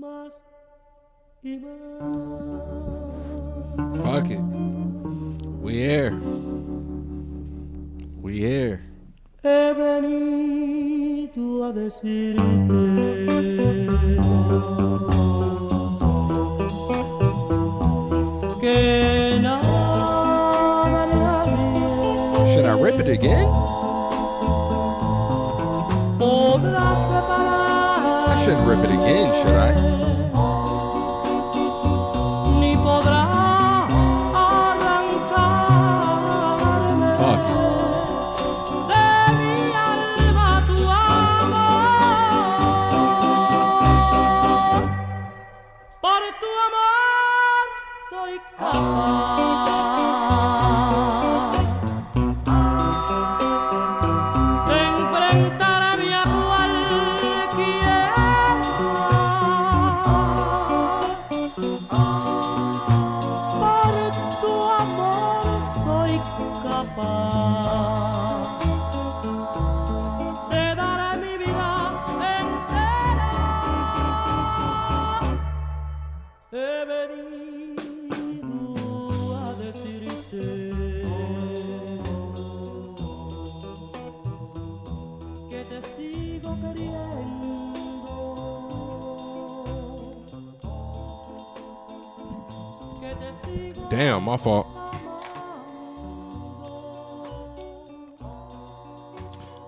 Fuck it. We here. We here. He venido a decirte que nada Should I rip it again? Rip it again, should I? Sigo queriendo. Damn, my fault.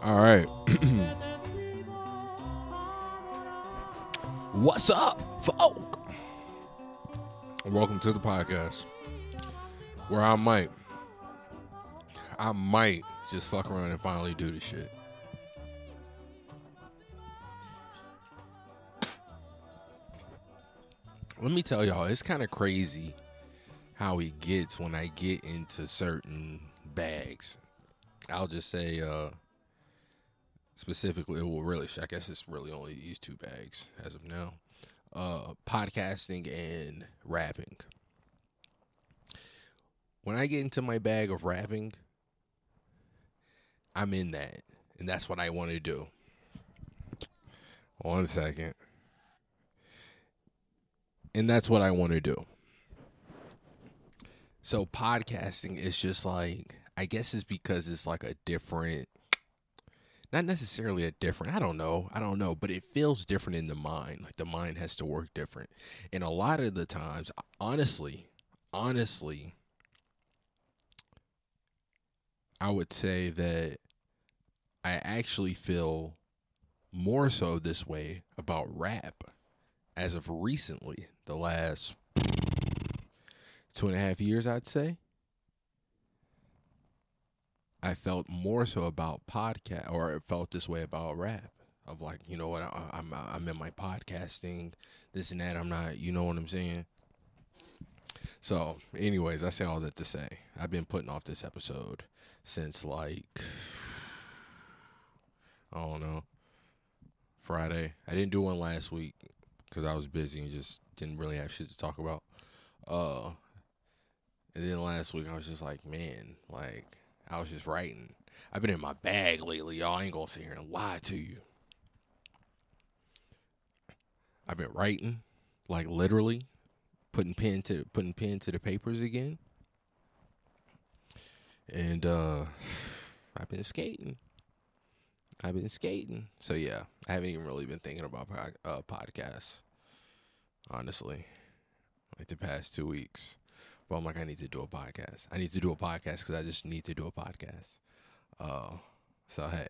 All right. What's up, folk? Welcome to the podcast where I might, I might just fuck around and finally do the shit. Let me tell y'all, it's kind of crazy how it gets when I get into certain bags. I'll just say, uh, specifically, well, really, I guess it's really only these two bags as of now uh, podcasting and rapping. When I get into my bag of rapping, I'm in that, and that's what I want to do. One second. And that's what I want to do. So podcasting is just like I guess it's because it's like a different not necessarily a different, I don't know. I don't know, but it feels different in the mind. Like the mind has to work different. And a lot of the times, honestly, honestly, I would say that I actually feel more so this way about rap as of recently, the last two and a half years, I'd say. I felt more so about podcast, or I felt this way about rap. Of like, you know what, I, I'm I'm in my podcasting, this and that. I'm not, you know what I'm saying. So, anyways, I say all that to say, I've been putting off this episode since like, I don't know, Friday. I didn't do one last week because I was busy and just didn't really have shit to talk about. Uh, and then last week I was just like, man, like I was just writing. I've been in my bag lately, y'all. I ain't gonna sit here and lie to you. I've been writing, like literally, putting pen to putting pen to the papers again. And uh I've been skating. I've been skating. So yeah, I haven't even really been thinking about uh, podcasts, honestly, like the past two weeks. But I'm like, I need to do a podcast. I need to do a podcast because I just need to do a podcast. Uh, so hey,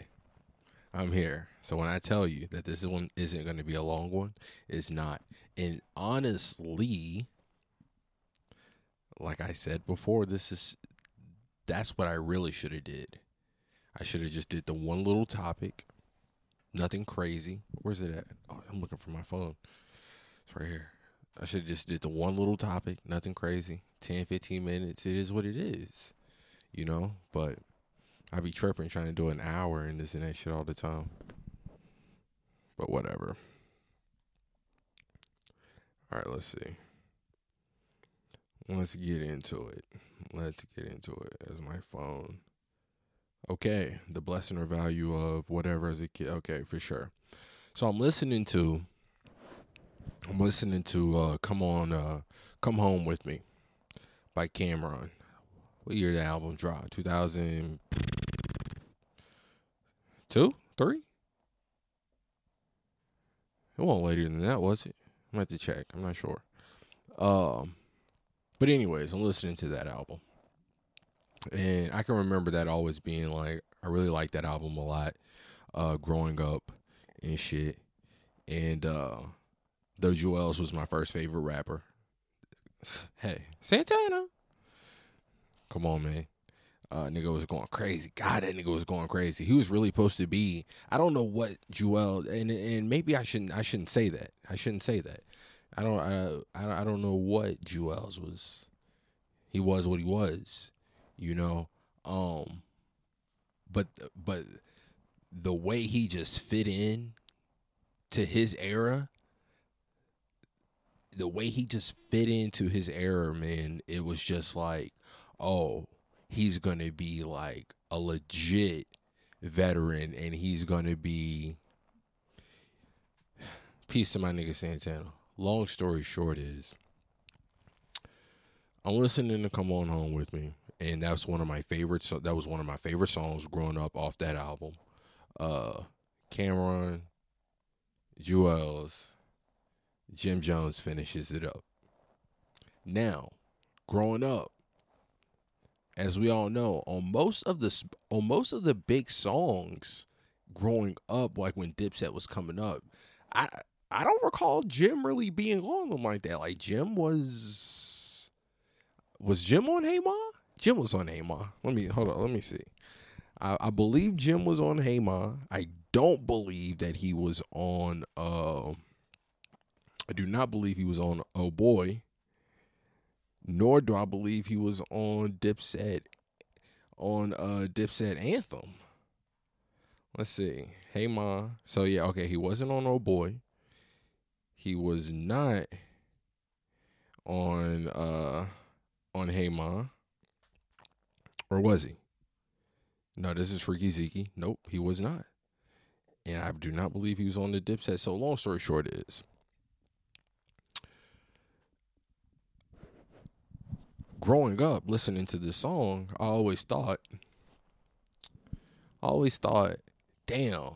I'm here. So when I tell you that this one isn't going to be a long one, it's not. And honestly, like I said before, this is that's what I really should have did. I should have just did the one little topic, nothing crazy. Where's it at? Oh, I'm looking for my phone. It's right here. I should have just did the one little topic, nothing crazy. 10, 15 minutes. It is what it is, you know. But I be tripping trying to do an hour and this and that shit all the time. But whatever. All right, let's see. Let's get into it. Let's get into it. As my phone. Okay, the blessing or value of whatever as a kid. Okay, for sure. So I'm listening to I'm listening to uh, "Come On, uh, Come Home with Me" by Cam'ron. What year the album dropped? 2002, three. It wasn't later than that, was it? I'm gonna have to check. I'm not sure. Um, but anyways, I'm listening to that album, and I can remember that always being like, I really like that album a lot, uh, growing up and shit. And uh, though Juelz was my first favorite rapper, hey Santana, come on, man. Uh, nigga was going crazy. God, that nigga was going crazy. He was really supposed to be. I don't know what Juelz, and and maybe I shouldn't. I shouldn't say that. I shouldn't say that. I don't. I I don't know what Juelz was. He was what he was, you know. Um, but but the way he just fit in to his era, the way he just fit into his era, man, it was just like, oh, he's gonna be like a legit veteran, and he's gonna be. Peace to my nigga Santana. Long story short is, I'm listening to "Come On Home with Me," and that's one of my favorites. So that was one of my favorite songs growing up off that album. Uh, Cam'ron, Juelz, Jim Jones finishes it up. Now, growing up, as we all know, on most of the on most of the big songs growing up, like when Dipset was coming up, I I don't recall Jim really being on them like that. Like Jim was was Jim on Hey Ma? Jim was on Ma. Let me hold on, let me see. I, I believe Jim was on Ma. I don't believe that he was on uh I do not believe he was on Oh Boy nor do I believe he was on Dipset on uh Dipset Anthem. Let's see. Hey Ma. So yeah, okay, he wasn't on Oh Boy. He was not on uh on Hey Ma. Or was he? No, this is Freaky Zeke. Nope, he was not. And I do not believe he was on the Dipset. So long story short is growing up listening to this song, I always thought, I always thought, damn,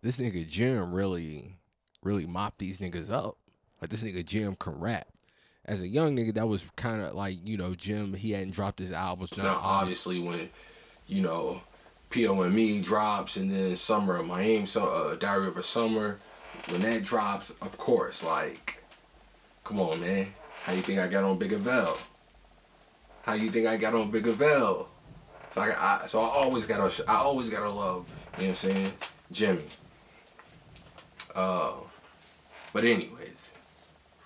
this nigga Jim really, really mopped these niggas up. Like this nigga Jim can rap. As a young nigga, that was kind of like you know Jim. He hadn't dropped his albums. Now, obviously, when you know POME drops, and then Summer of Miami, so uh, Diary of a Summer, when that drops, of course, like, come on, man. How you think I got on Big Vel? How you think I got on Big Vel? So I, I, so I always gotta I always gotta love, you know what I'm saying, Jimmy. Uh, but anyways,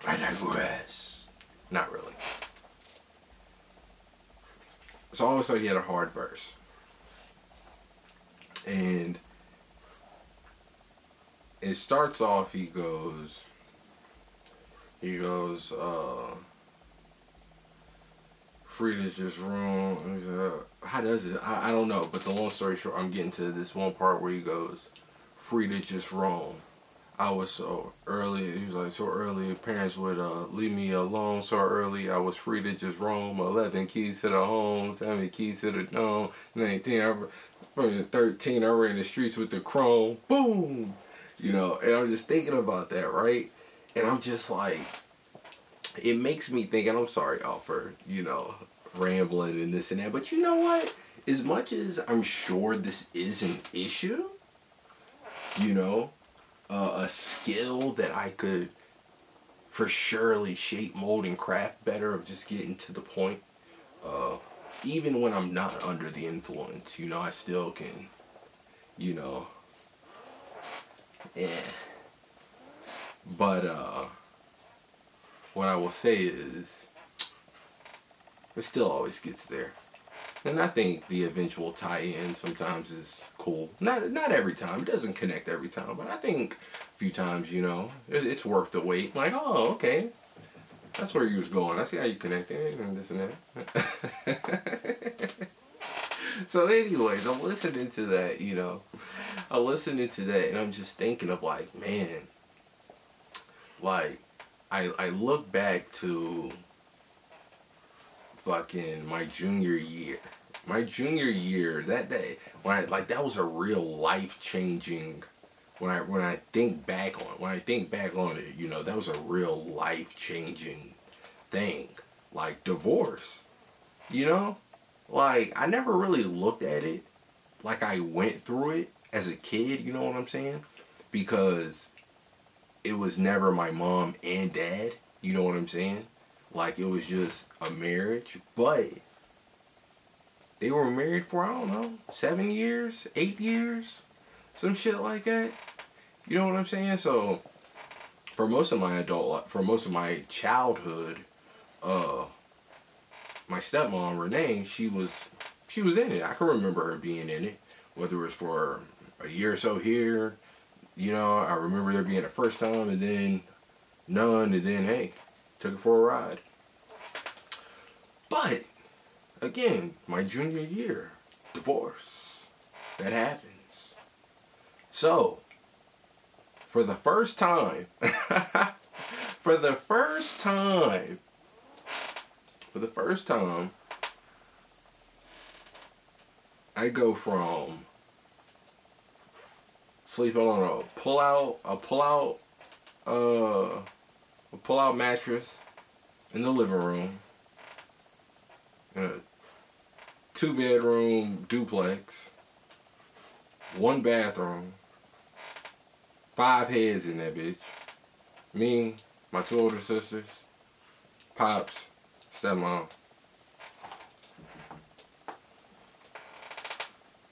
I digress. Not really. So I always thought he had a hard verse. And it starts off, he goes, he goes, uh, Frida's just wrong. Uh, how does it? I, I don't know. But the long story short, I'm getting to this one part where he goes, Frida just wrong. I was so early. He was like so early. Parents would uh, leave me alone so early. I was free to just roam. Eleven keys to the home, seven keys to the dome. Nineteen, I, from thirteen, I ran the streets with the chrome. Boom, you know. And I'm just thinking about that, right? And I'm just like, it makes me think. And I'm sorry, y'all, for you know rambling and this and that. But you know what? As much as I'm sure this is an issue, you know uh, a skill that I could for surely shape, mold, and craft better of just getting to the point. Uh, even when I'm not under the influence, you know, I still can, you know, yeah. But uh, what I will say is, it still always gets there. And I think the eventual tie-in sometimes is cool. Not not every time. It doesn't connect every time, but I think a few times, you know, it, it's worth the wait. Like, oh, okay, that's where you was going. I see how you connected and this and that. so, anyways, I'm listening to that. You know, I'm listening to that, and I'm just thinking of like, man, like I I look back to fucking my junior year. My junior year, that day when I like that was a real life changing when I when I think back on when I think back on it, you know, that was a real life changing thing. Like divorce. You know? Like I never really looked at it like I went through it as a kid, you know what I'm saying? Because it was never my mom and dad, you know what I'm saying? Like it was just a marriage, but they were married for I don't know, 7 years, 8 years, some shit like that. You know what I'm saying? So for most of my adult life, for most of my childhood, uh my stepmom Renee, she was she was in it. I can remember her being in it, whether it was for a year or so here. You know, I remember there being a first time and then none, and then hey, took it for a ride. But again, my junior year, divorce, that happens. So, for the first time, for the first time, for the first time, I go from sleeping on a pull out, a pull out, uh, a pull out mattress in the living room, in a two bedroom duplex, one bathroom, five heads in that bitch. Me, my two older sisters, pops, stepmom.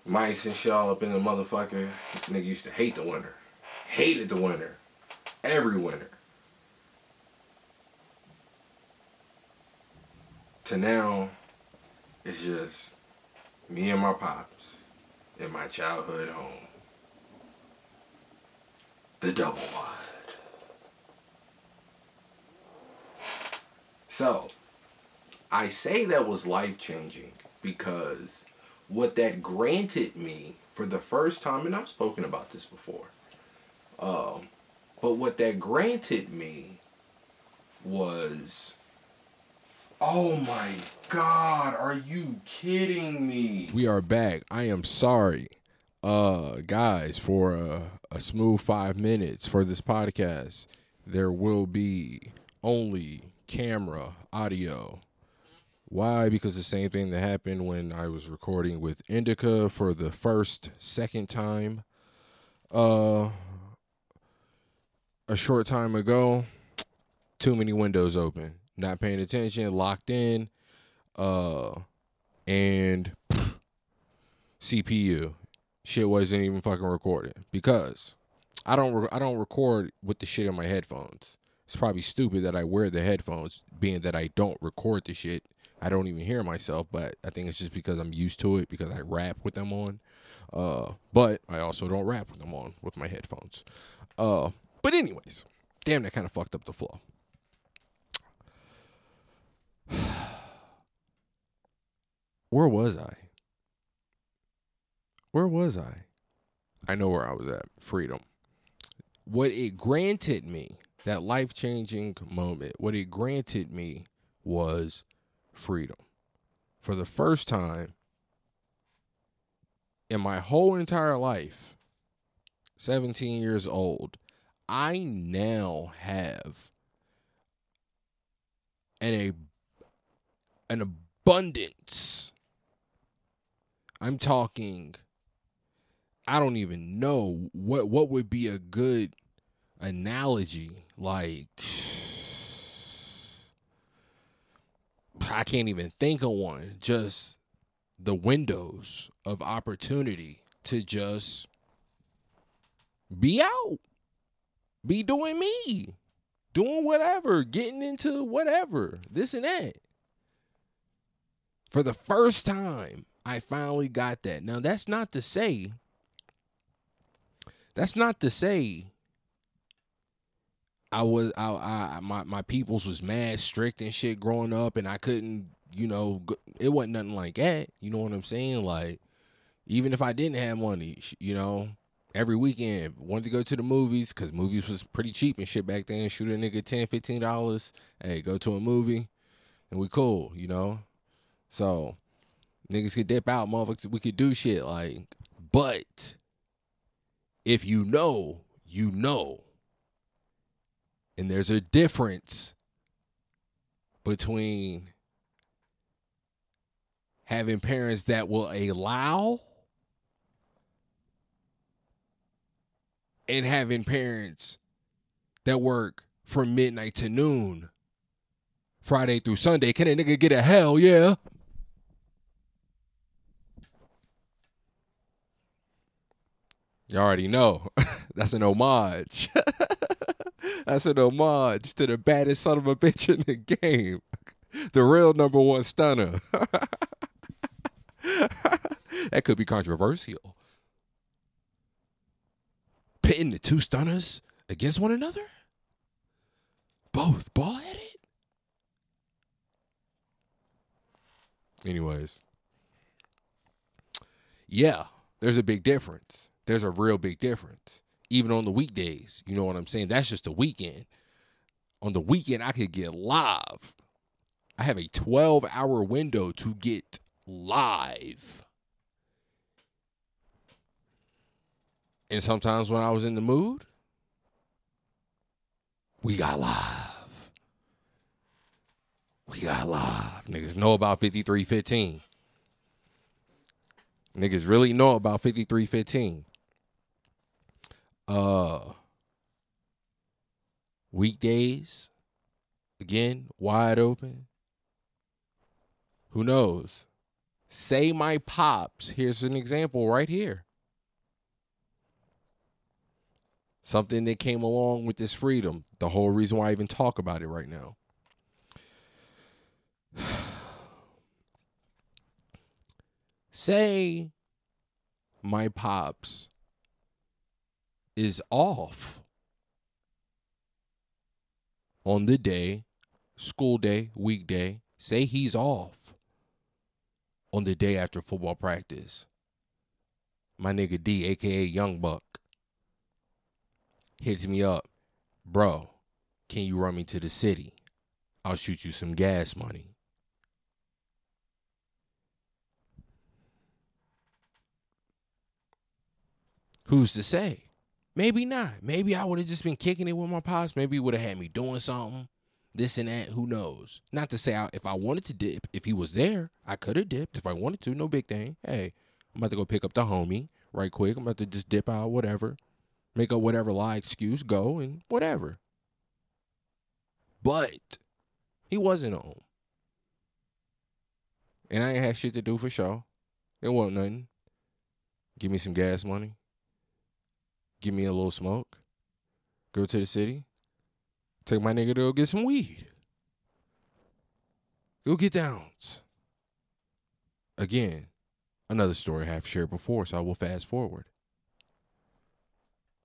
Mice and shit all up in the motherfucker. Nigga used to hate the winter. Hated the winter. Every winter. To now, it's just me and my pops in my childhood home. The double wide. So, I say that was life changing because what that granted me for the first time, and I've spoken about this before, um, but what that granted me was, oh my God, are you kidding me? We are back. I am sorry, uh, guys, for a, a smooth five minutes for this podcast. There will be only camera audio why? Because the same thing that happened when I was recording with Indica for the first, second time. Uh, a short time ago, too many windows open, not paying attention, locked in, uh, and CPU shit wasn't even fucking recorded because I don't re- I don't record with the shit in my headphones. It's probably stupid that I wear the headphones, being that I don't record the shit I don't even hear myself, but I think it's just because I'm used to it because I rap with them on. Uh, but I also don't rap with them on with my headphones. Uh, but anyways, damn, that kind of fucked up the flow. Where was I? Where was I? I know where I was at. Freedom. What it granted me, that life changing moment, what it granted me was freedom. For the first time in my whole entire life, 17 years old, I now have an a an abundance. I'm talking I don't even know what what would be a good analogy like I can't even think of one. Just the windows of opportunity to just be out, be doing me, doing whatever, getting into whatever, this and that. For the first time, I finally got that. Now, that's not to say, that's not to say I was I, I my my peoples was mad strict and shit growing up, and I couldn't, you know, it wasn't nothing like that. You know what I'm saying? Like, even if I didn't have money, you know, every weekend wanted to go to the movies because movies was pretty cheap and shit back then. Shoot a nigga 10 15 dollars. Hey, go to a movie, and we cool, you know. So niggas could dip out, motherfuckers. We could do shit like, but if you know, you know. And there's a difference between having parents that will allow and having parents that work from midnight to noon, Friday through Sunday. Can a nigga get a hell yeah? You already know. That's an homage. That's an homage to the baddest son of a bitch in the game. The real number one stunner. that could be controversial. Pitting the two stunners against one another? Both ball headed? Anyways. Yeah, there's a big difference. There's a real big difference. Even on the weekdays. You know what I'm saying? That's just the weekend. On the weekend, I could get live. I have a 12 hour window to get live. And sometimes when I was in the mood, we got live. We got live. Niggas know about 5315. Niggas really know about 5315. Uh weekdays again wide open. Who knows? Say my pops. Here's an example right here. Something that came along with this freedom. The whole reason why I even talk about it right now. Say my pops is off on the day, school day, weekday. Say he's off on the day after football practice. My nigga D, aka Young Buck, hits me up, bro. Can you run me to the city? I'll shoot you some gas money. Who's to say? Maybe not. Maybe I would have just been kicking it with my pops. Maybe he would have had me doing something, this and that. Who knows? Not to say I, if I wanted to dip, if he was there, I could have dipped. If I wanted to, no big thing. Hey, I'm about to go pick up the homie right quick. I'm about to just dip out, whatever, make up whatever lie excuse, go and whatever. But he wasn't home, and I ain't had shit to do for sure. It wasn't nothing. Give me some gas money give me a little smoke, go to the city, take my nigga to go get some weed. Go get downs. Again, another story I have shared before, so I will fast forward.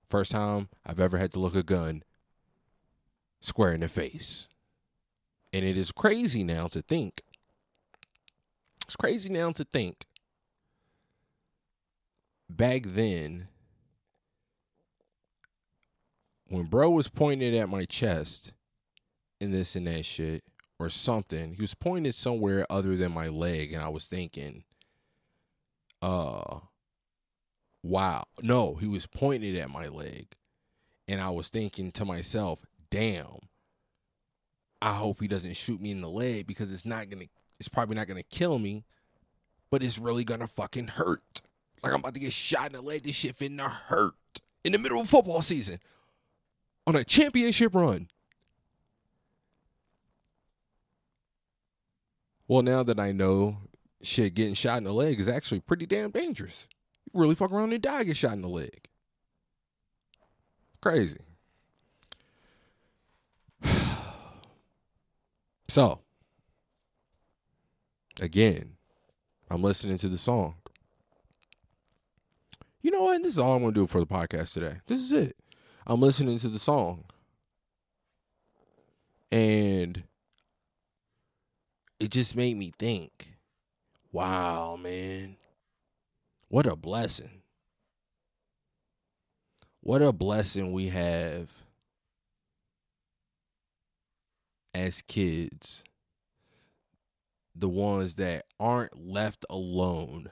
First time I've ever had to look a gun square in the face. And it is crazy now to think. It's crazy now to think. Back then, when bro was pointing at my chest and this and that shit or something, he was pointing somewhere other than my leg, and I was thinking, uh, wow. No, he was pointing at my leg, and I was thinking to myself, damn. I hope he doesn't shoot me in the leg because it's not gonna it's probably not gonna kill me, but it's really gonna fucking hurt. Like I'm about to get shot in the leg, this shit finna hurt. In the middle of football season on a championship run. Well, now that I know shit getting shot in the leg is actually pretty damn dangerous. You really fuck around and die, get shot in the leg. Crazy. so, again, I'm listening to the song. You know what? This is all I'm going to do for the podcast today. This is it. I'm listening to the song. And it just made me think, wow, man, what a blessing. what a blessing we have as kids the ones that aren't left alone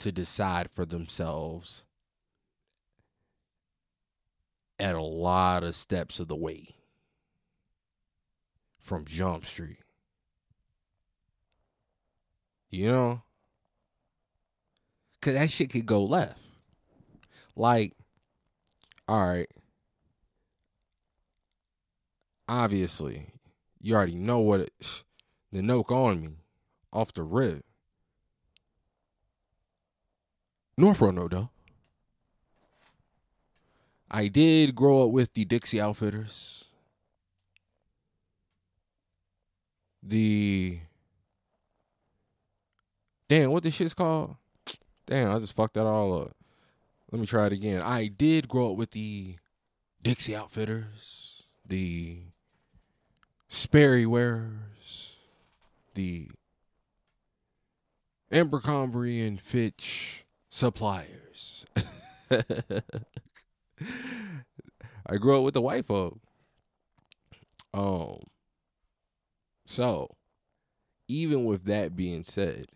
to decide for themselves at a lot of steps of the way from Jump Street. You know? Cause that shit could go left. Like, all right. Obviously, you already know what it, the note on me off the rip. Norfolk no though. I did grow up with the Dixie Outfitters. The Damn, what this shit's called? Damn, I just fucked that all up. Let me try it again. I did grow up with the Dixie Outfitters, the Sperry Wearers, the Abercrombie and Fitch suppliers. I grew up with the white folk. Um so even with that being said,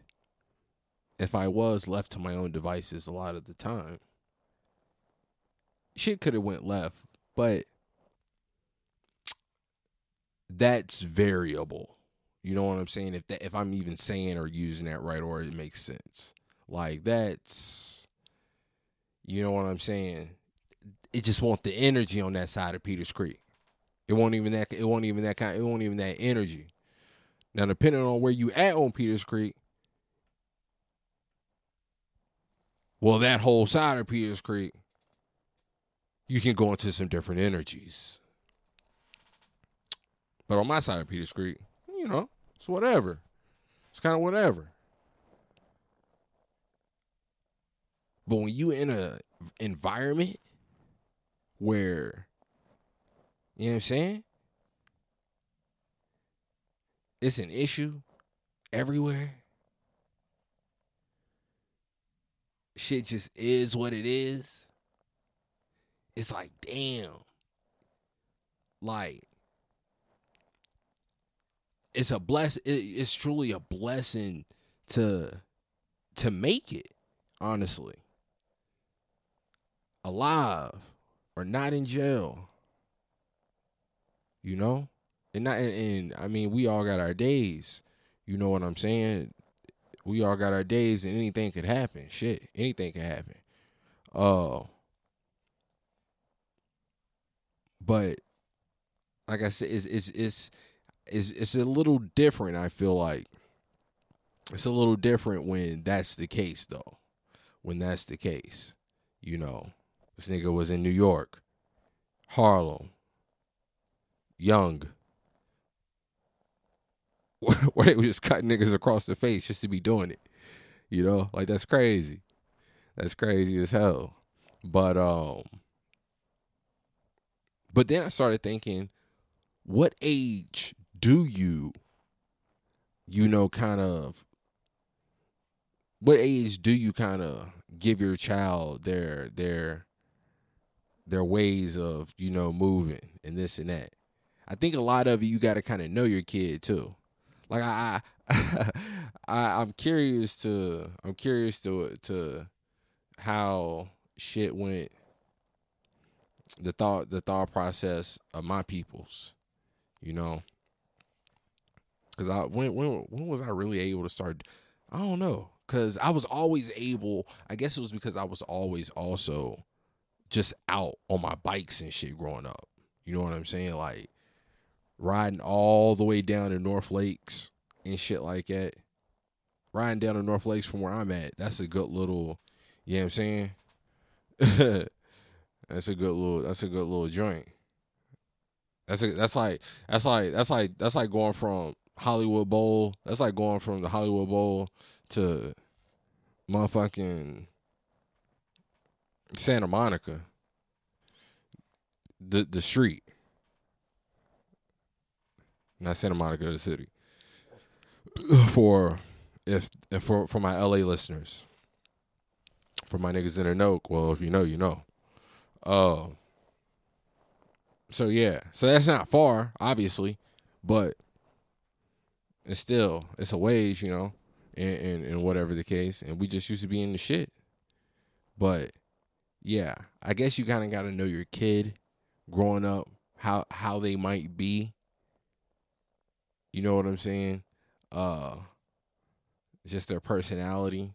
if I was left to my own devices a lot of the time, shit could have went left, but that's variable. You know what I'm saying? If that, if I'm even saying or using that right, or it makes sense. Like that's, you know what I'm saying? It just want the energy on that side of Peters Creek. It won't even that. It won't even that kind. It won't even that energy. Now, depending on where you at on Peters Creek, well, that whole side of Peters Creek, you can go into some different energies. But on my side of Peters Creek, you know, it's whatever. It's kind of whatever. But when you in a environment where you know what I'm saying? It's an issue everywhere. Shit just is what it is. It's like, damn. Like, it's a bless. It's truly a blessing to to make it. Honestly, alive or not in jail. You know, and not and, and I mean we all got our days. You know what I'm saying? We all got our days, and anything could happen. Shit, anything could happen. Uh, but like I said, it's it's it's it's it's a little different. I feel like it's a little different when that's the case, though. When that's the case, you know, this nigga was in New York, Harlem, Young, where they were just cutting niggas across the face just to be doing it. You know, like that's crazy. That's crazy as hell. But um, but then I started thinking, what age do you, you know, kind of, what age do you kind of give your child their their their ways of you know moving and this and that? I think a lot of it you got to kind of know your kid too. Like I, I, I, I'm curious to, I'm curious to to how shit went the thought the thought process of my peoples you know because i when when when was i really able to start i don't know because i was always able i guess it was because i was always also just out on my bikes and shit growing up you know what i'm saying like riding all the way down to north lakes and shit like that riding down to north lakes from where i'm at that's a good little you know what i'm saying That's a good little. That's a good little joint. That's a, that's like that's like that's like that's like going from Hollywood Bowl. That's like going from the Hollywood Bowl to motherfucking Santa Monica. The the street. Not Santa Monica, the city. For if, if for for my LA listeners. For my niggas in the know, well, if you know, you know. Uh, so yeah, so that's not far, obviously, but it's still it's a ways, you know, and and whatever the case. And we just used to be in the shit. But yeah, I guess you kind of got to know your kid growing up, how how they might be. You know what I'm saying? Uh, just their personality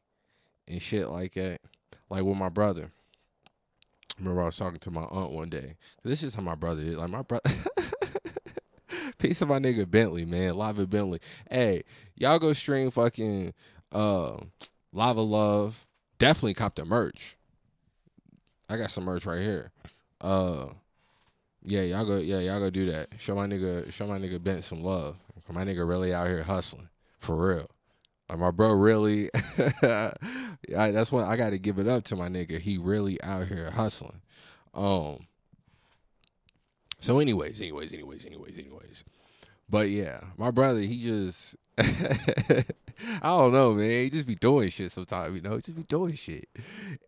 and shit like that. Like with my brother. remember I was talking to my aunt one day. This is how my brother is. Like my brother. Peace of my nigga Bentley, man. Lava Bentley. Hey, y'all go stream fucking uh Lava Love. Definitely cop the merch. I got some merch right here. Uh yeah, y'all go yeah, y'all go do that. Show my nigga show my nigga Bent some love. My nigga really out here hustling. For real. Like my bro really I, that's what I gotta give it up to my nigga. He really out here hustling. Um so anyways, anyways, anyways, anyways, anyways. But yeah, my brother, he just I don't know, man. He just be doing shit sometimes, you know. He just be doing shit.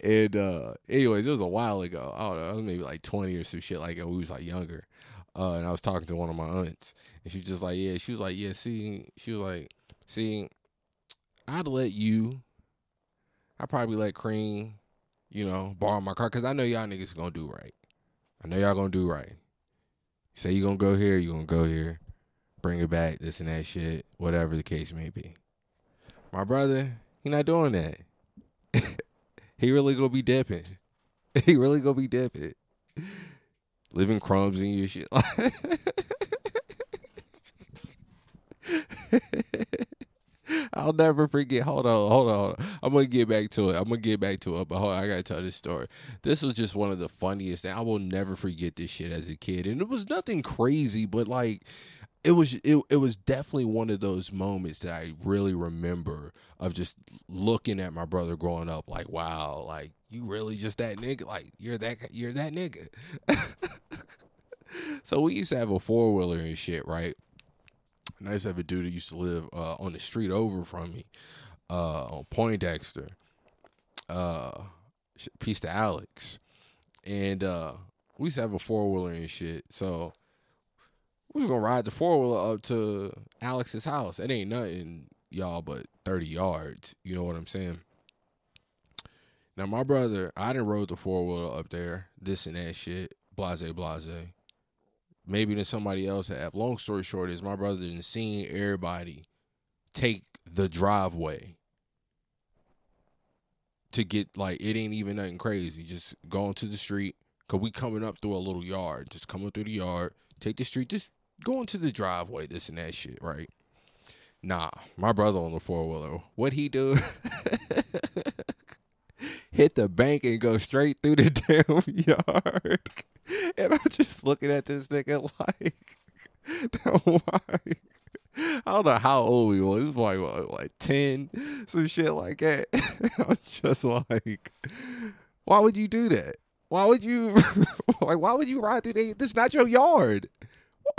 And uh anyways, it was a while ago. I don't know, I was maybe like twenty or some shit like that. We was like younger. Uh and I was talking to one of my aunts and she was just like, Yeah, she was like, Yeah, see she was like, see, I'd let you I probably let Cream, you know, borrow my car because I know y'all niggas gonna do right. I know y'all gonna do right. Say you gonna go here, you gonna go here, bring it back, this and that shit, whatever the case may be. My brother, he not doing that. he really gonna be dipping. He really gonna be dipping. Living crumbs in your shit. I'll never forget. Hold on, hold on, hold on. I'm gonna get back to it. I'm gonna get back to it. But hold on, I gotta tell this story. This was just one of the funniest. I will never forget this shit as a kid, and it was nothing crazy, but like. It was it, it was definitely one of those moments that I really remember of just looking at my brother growing up like wow like you really just that nigga like you're that you're that nigga. so we used to have a four wheeler and shit right, and I used to have a dude that used to live uh, on the street over from me, uh, on Poindexter. Uh, peace to Alex, and uh, we used to have a four wheeler and shit. So we was gonna ride the four wheeler up to Alex's house. It ain't nothing, y'all, but thirty yards. You know what I'm saying? Now my brother, I didn't rode the four wheeler up there, this and that shit, blase blase maybe than somebody else have. Long story short is my brother didn't seen everybody take the driveway to get like it ain't even nothing crazy. Just going to the street. Cause we coming up through a little yard. Just coming through the yard. Take the street. Just going to the driveway, this and that shit, right? Nah, my brother on the four wheeler. What he do? Hit the bank and go straight through the damn yard. And I'm just looking at this nigga like, why? I don't know how old he was. He was like, like 10, some shit like that. I'm just like, why would you do that? Why would you, like, why would you ride through the, this is not your yard.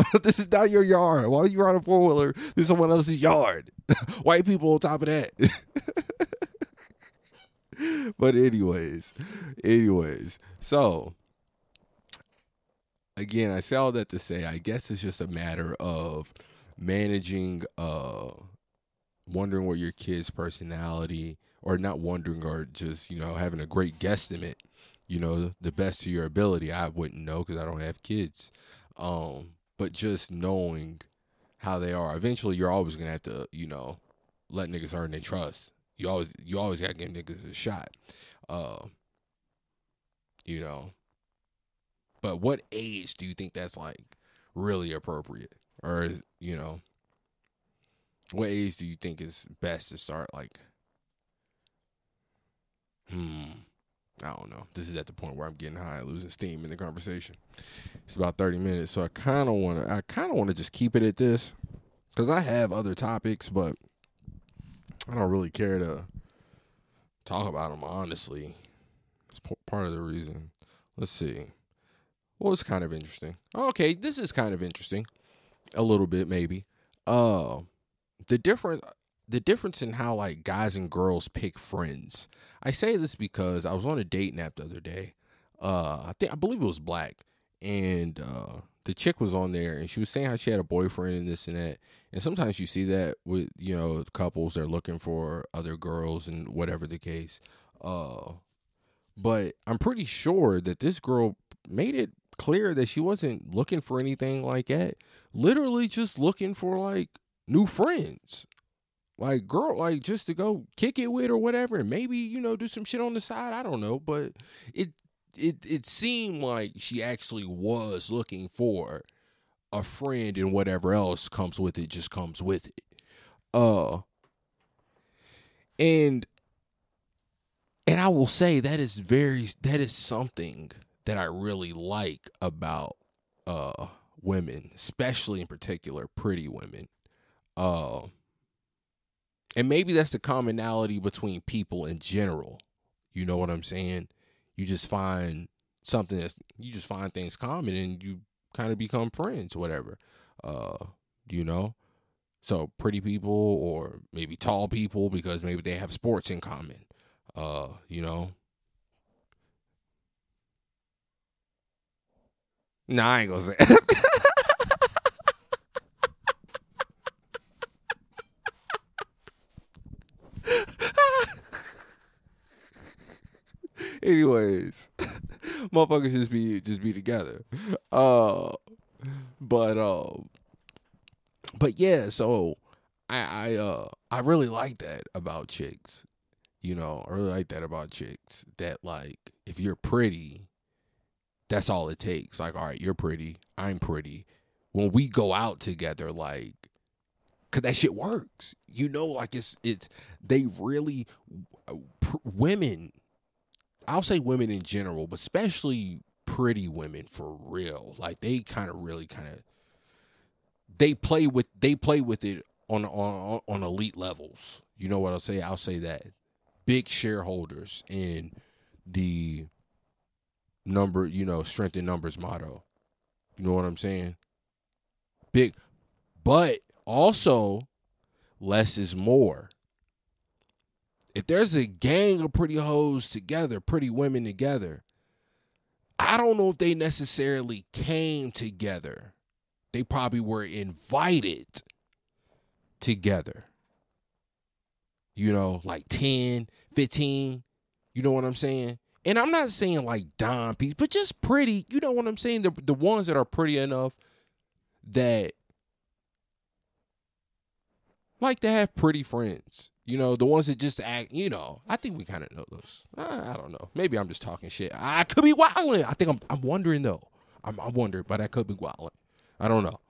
this is not your yard. Why are you ride a four wheeler through someone else's yard? White people on top of that. but anyways, anyways, so again, I say all that to say, I guess it's just a matter of managing, uh, wondering what your kid's personality, or not wondering, or just you know having a great guesstimate, you know, the best of your ability. I wouldn't know because I don't have kids, um, but just knowing how they are. Eventually, you're always gonna have to, you know, let niggas earn their trust. You always, you always gotta give niggas a shot. Uh, you know, but what age do you think that's like really appropriate? Or you know, what age do you think is best to start like hmm I don't know. This is at the point where I'm getting high and losing steam in the conversation. It's about 30 minutes, so I kind of want to I kind of want to just keep it at this cuz I have other topics, but I don't really care to talk about them honestly. It's part of the reason. Let's see. Well, it's kind of interesting. Okay, this is kind of interesting. A little bit maybe. Uh the difference the difference in how like guys and girls pick friends. I say this because I was on a date app the other day. Uh, I think I believe it was black, and uh, the chick was on there, and she was saying how she had a boyfriend and this and that. And sometimes you see that with you know couples they're looking for other girls and whatever the case. Uh, but I'm pretty sure that this girl made it clear that she wasn't looking for anything like that. Literally just looking for like new friends. Like girl, like just to go kick it with or whatever, and maybe, you know, do some shit on the side. I don't know. But it it it seemed like she actually was looking for a friend and whatever else comes with it just comes with it. Uh and and I will say that is very that is something that I really like about uh women, especially in particular pretty women. Uh and maybe that's the commonality between people in general. You know what I'm saying? You just find something that's you just find things common and you kind of become friends, whatever. Uh, you know? So pretty people or maybe tall people because maybe they have sports in common. Uh, you know. Nah, I ain't gonna say. Anyways, motherfuckers just be just be together. Uh, but um, but yeah. So I I uh I really like that about chicks. You know, I really like that about chicks. That like if you're pretty, that's all it takes. Like, all right, you're pretty, I'm pretty. When we go out together, like, cause that shit works. You know, like it's it's they really pr- women. I'll say women in general, but especially pretty women for real. Like they kind of really kind of they play with they play with it on on on elite levels. You know what I'll say? I'll say that big shareholders in the number, you know, strength in numbers motto. You know what I'm saying? Big, but also less is more. If there's a gang of pretty hoes together, pretty women together, I don't know if they necessarily came together. They probably were invited together. You know, like 10, 15. You know what I'm saying? And I'm not saying like dime piece, but just pretty. You know what I'm saying? The the ones that are pretty enough that like to have pretty friends. You know, the ones that just act, you know, I think we kind of know those. I, I, don't know. Maybe I'm just talking shit. I could be wilding. I think I'm I'm wondering though. I'm I'm wondering, but I could be wilding. I don't know.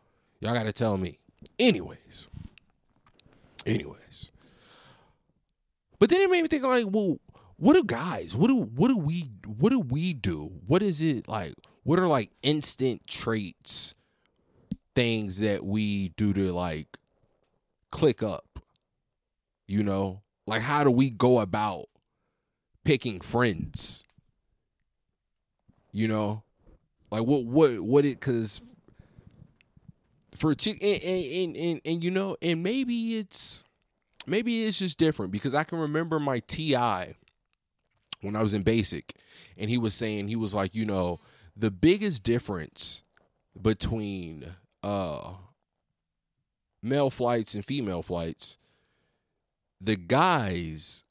Y'all gotta tell me. Anyways. Anyways. But then it made me think like, well, what do guys what do what do we what do we do what is it like what are like instant traits things that we do to like click up you know? Like how do we go about picking friends? You know? Like what what what it because for chick and, and, and, and you know and maybe it's maybe it's just different because i can remember my ti when I was in basic, and he was saying he was like, you know, the biggest difference between uh male flights and female flights, the guys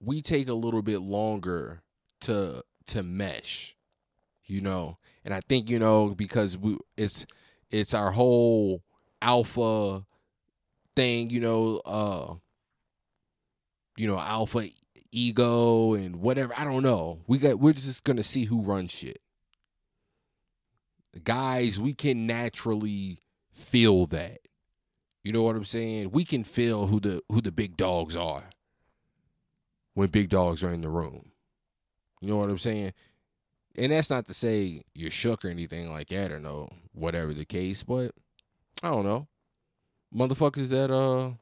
we take a little bit longer to to mesh, you know. And I think, you know, because we it's it's our whole alpha thing, you know, uh you know, alpha ego and whatever. I don't know. We got we're just gonna see who runs shit. Guys, we can naturally feel that. You know what I'm saying? We can feel who the who the big dogs are when big dogs are in the room. You know what I'm saying? And that's not to say you're shook or anything like that or no, whatever the case, but I don't know. Motherfuckers that uh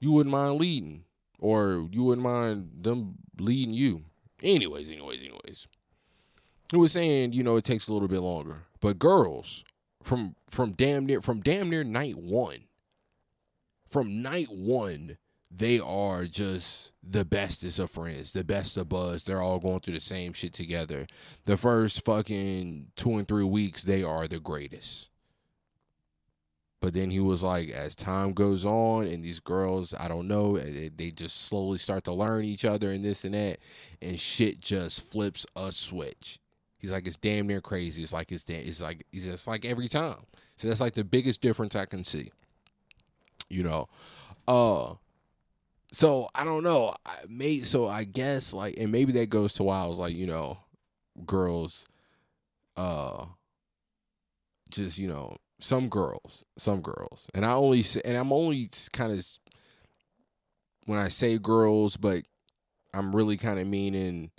you wouldn't mind leading or you wouldn't mind them leading you. Anyways, anyways, anyways. Who was saying, you know, it takes a little bit longer. But girls, from from damn near from damn near night one, from night one, they are just the bestest of friends, the best of buzz. They're all going through the same shit together. The first fucking two and three weeks, they are the greatest. But then he was like, as time goes on, and these girls, I don't know, eh, they, they just slowly start to learn each other and this and that, and shit just flips a switch. He's like, it's damn near crazy. It's like it's da- it's like it's just like every time. So that's like the biggest difference I can see. You know, uh, so I don't know. I may so I guess like, and maybe that goes to why I was like, you know, girls, uh, just you know, some girls, some girls, and I only say, and I'm only kind of when I say girls, but I'm really kind of meaning.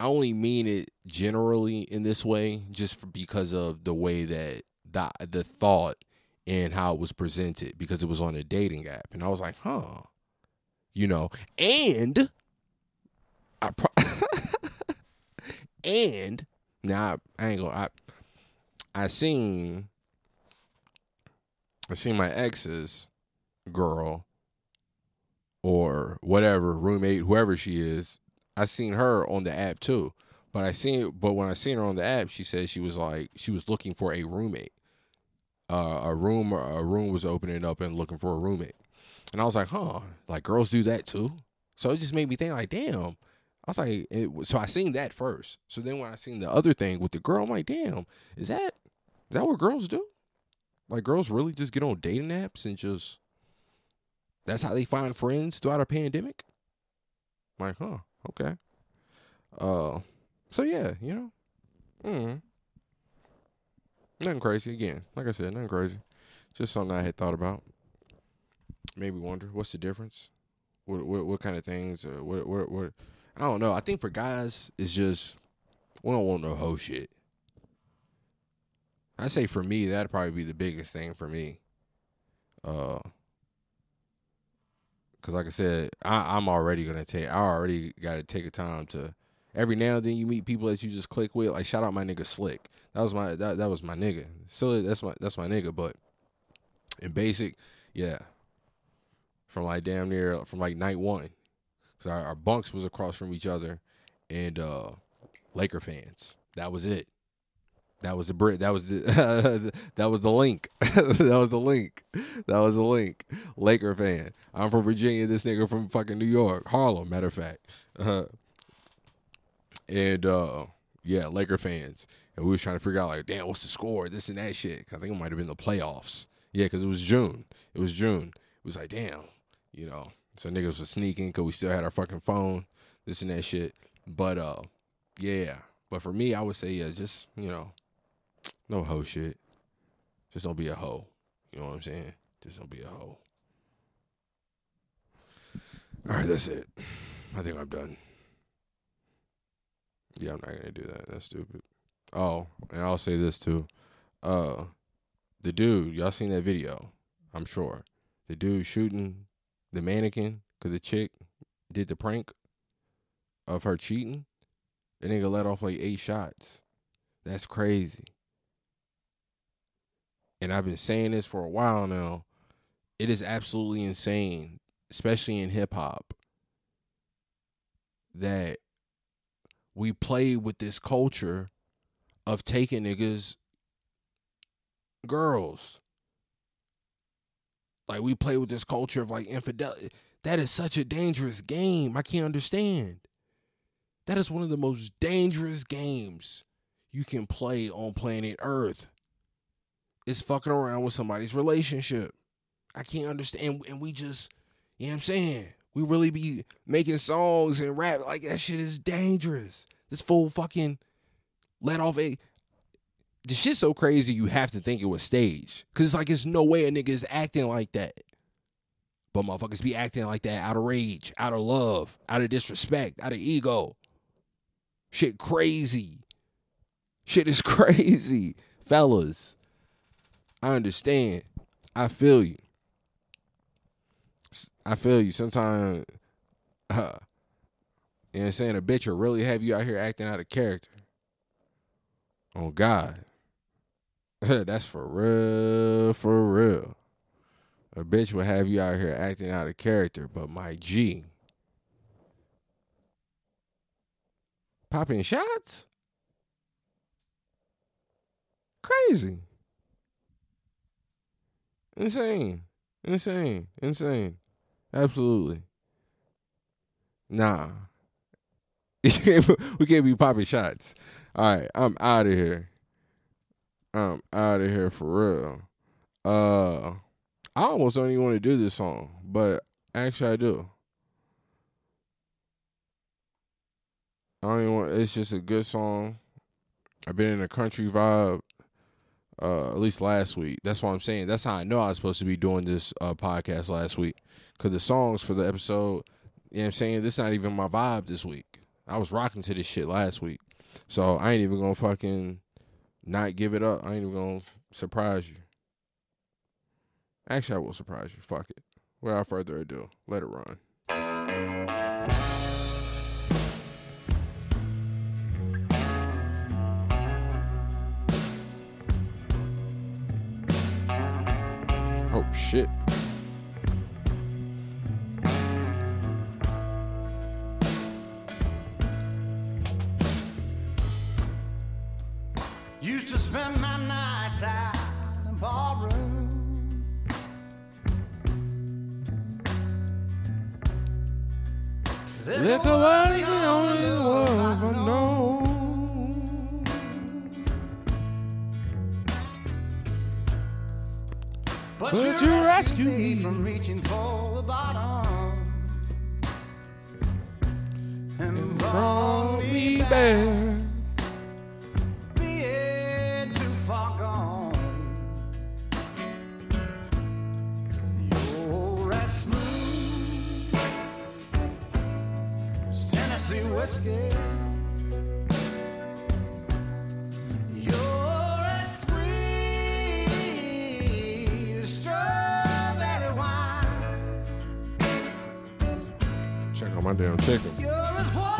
I only mean it generally in this way, just because of the way that the the thought and how it was presented, because it was on a dating app, and I was like, huh, you know, and I pro- and now I, I ain't gonna I I seen I seen my ex's girl or whatever roommate whoever she is I seen her on the app too but I seen but when I seen her on the app she said she was like she was looking for a roommate uh, a room a room was opening up and looking for a roommate and I was like huh like girls do that too so it just made me think like damn I was like, it, so I seen that first. So then when I seen the other thing with the girl, I'm like, damn, is that is that what girls do? Like girls really just get on dating apps and just that's how they find friends throughout a pandemic? I'm like, huh, okay. Uh so yeah, you know. Mm. Nothing crazy again. Like I said, nothing crazy. Just something I had thought about. Made me wonder what's the difference? What what, what kind of things? Uh, what what what? I don't know. I think for guys, it's just we don't want no hoe shit. I say for me, that'd probably be the biggest thing for me. Uh, cause like I said, I, I'm already gonna take. I already got to take a time to. Every now and then you meet people that you just click with. Like shout out my nigga Slick. That was my that, that was my nigga. Still that's my that's my nigga. But in basic, yeah. From like damn near from like night one, so our, our bunks was across from each other, and uh Laker fans. That was it. That was the Brit. That was the that was the link. that was the link. That was the link. Laker fan. I'm from Virginia. This nigga from fucking New York, Harlem. Matter of fact. Uh, and uh, yeah, Laker fans. And we was trying to figure out like, damn, what's the score? This and that shit. I think it might have been the playoffs. Yeah, because it was June. It was June. It was like, damn, you know. So niggas was sneaking because we still had our fucking phone. This and that shit. But uh, yeah. But for me, I would say yeah, just you know, no hoe shit. Just don't be a hoe. You know what I'm saying? Just don't be a hoe. All right, that's it. I think I'm done. Yeah, I'm not gonna do that. That's stupid. Oh, and I'll say this too. Uh, the dude, y'all seen that video? I'm sure. The dude shooting the mannequin because the chick did the prank of her cheating. The nigga let off like eight shots. That's crazy. And I've been saying this for a while now. It is absolutely insane, especially in hip hop, that we play with this culture of taking niggas girls. Like we play with this culture of like infidelity. That is such a dangerous game. I can't understand. That is one of the most dangerous games you can play on planet Earth. Is fucking around with somebody's relationship. I can't understand. And we just, you know what I'm saying? We really be making songs and rap like that shit is dangerous. This fool fucking let off a. The shit's so crazy you have to think it was staged. Cause it's like there's no way a nigga is acting like that. But motherfuckers be acting like that out of rage, out of love, out of disrespect, out of ego. Shit crazy. Shit is crazy. Fellas. I understand. I feel you. I feel you. Sometimes, uh, you know what I'm saying? A bitch will really have you out here acting out of character. Oh, God. That's for real, for real. A bitch will have you out here acting out of character, but my G. Popping shots? Crazy. Insane. Insane. Insane. Absolutely. Nah. we can't be popping shots. All right, I'm out of here. I'm out of here for real. Uh I almost don't even want to do this song, but actually I do. I don't even want it's just a good song. I've been in a country vibe uh at least last week. That's what I'm saying. That's how I know I was supposed to be doing this uh podcast last week. Cause the songs for the episode, you know what I'm saying, this is not even my vibe this week. I was rocking to this shit last week. So I ain't even gonna fucking not give it up. I ain't even gonna surprise you. Actually, I will surprise you. Fuck it. Without further ado, let it run. Shit. Used to spend my nights out in the barroom. Liquor was the only love I know. But you you rescued rescued me me. from reaching for the bottom and Brought me back. My damn chicken.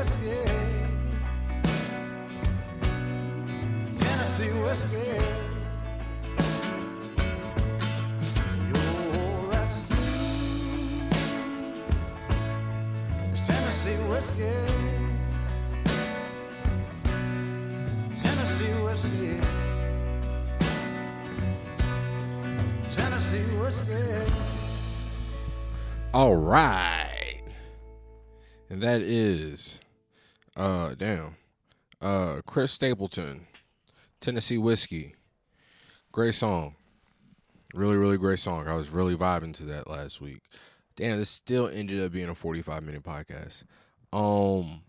whiskey. Tennessee whiskey. Whiskey. Tennessee whiskey. Tennessee whiskey. All right. And that is uh damn. Uh Chris Stapleton, Tennessee Whiskey. Great song. Really, really great song. I was really vibing to that last week. Damn, this still ended up being a 45 minute podcast. Um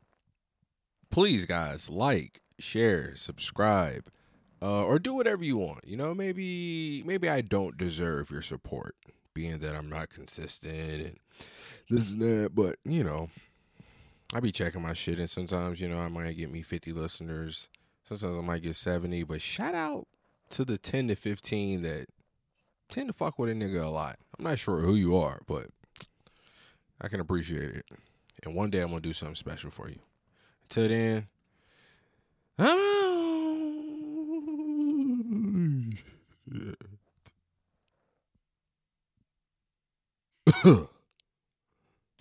please guys, like, share, subscribe, uh, or do whatever you want. You know, maybe maybe I don't deserve your support, being that I'm not consistent and this and that, but you know, I be checking my shit and sometimes, you know, I might get me 50 listeners. Sometimes I might get 70, but shout out to the 10 to 15 that tend to fuck with a nigga a lot. I'm not sure who you are, but I can appreciate it. And one day I'm gonna do something special for you. Until then,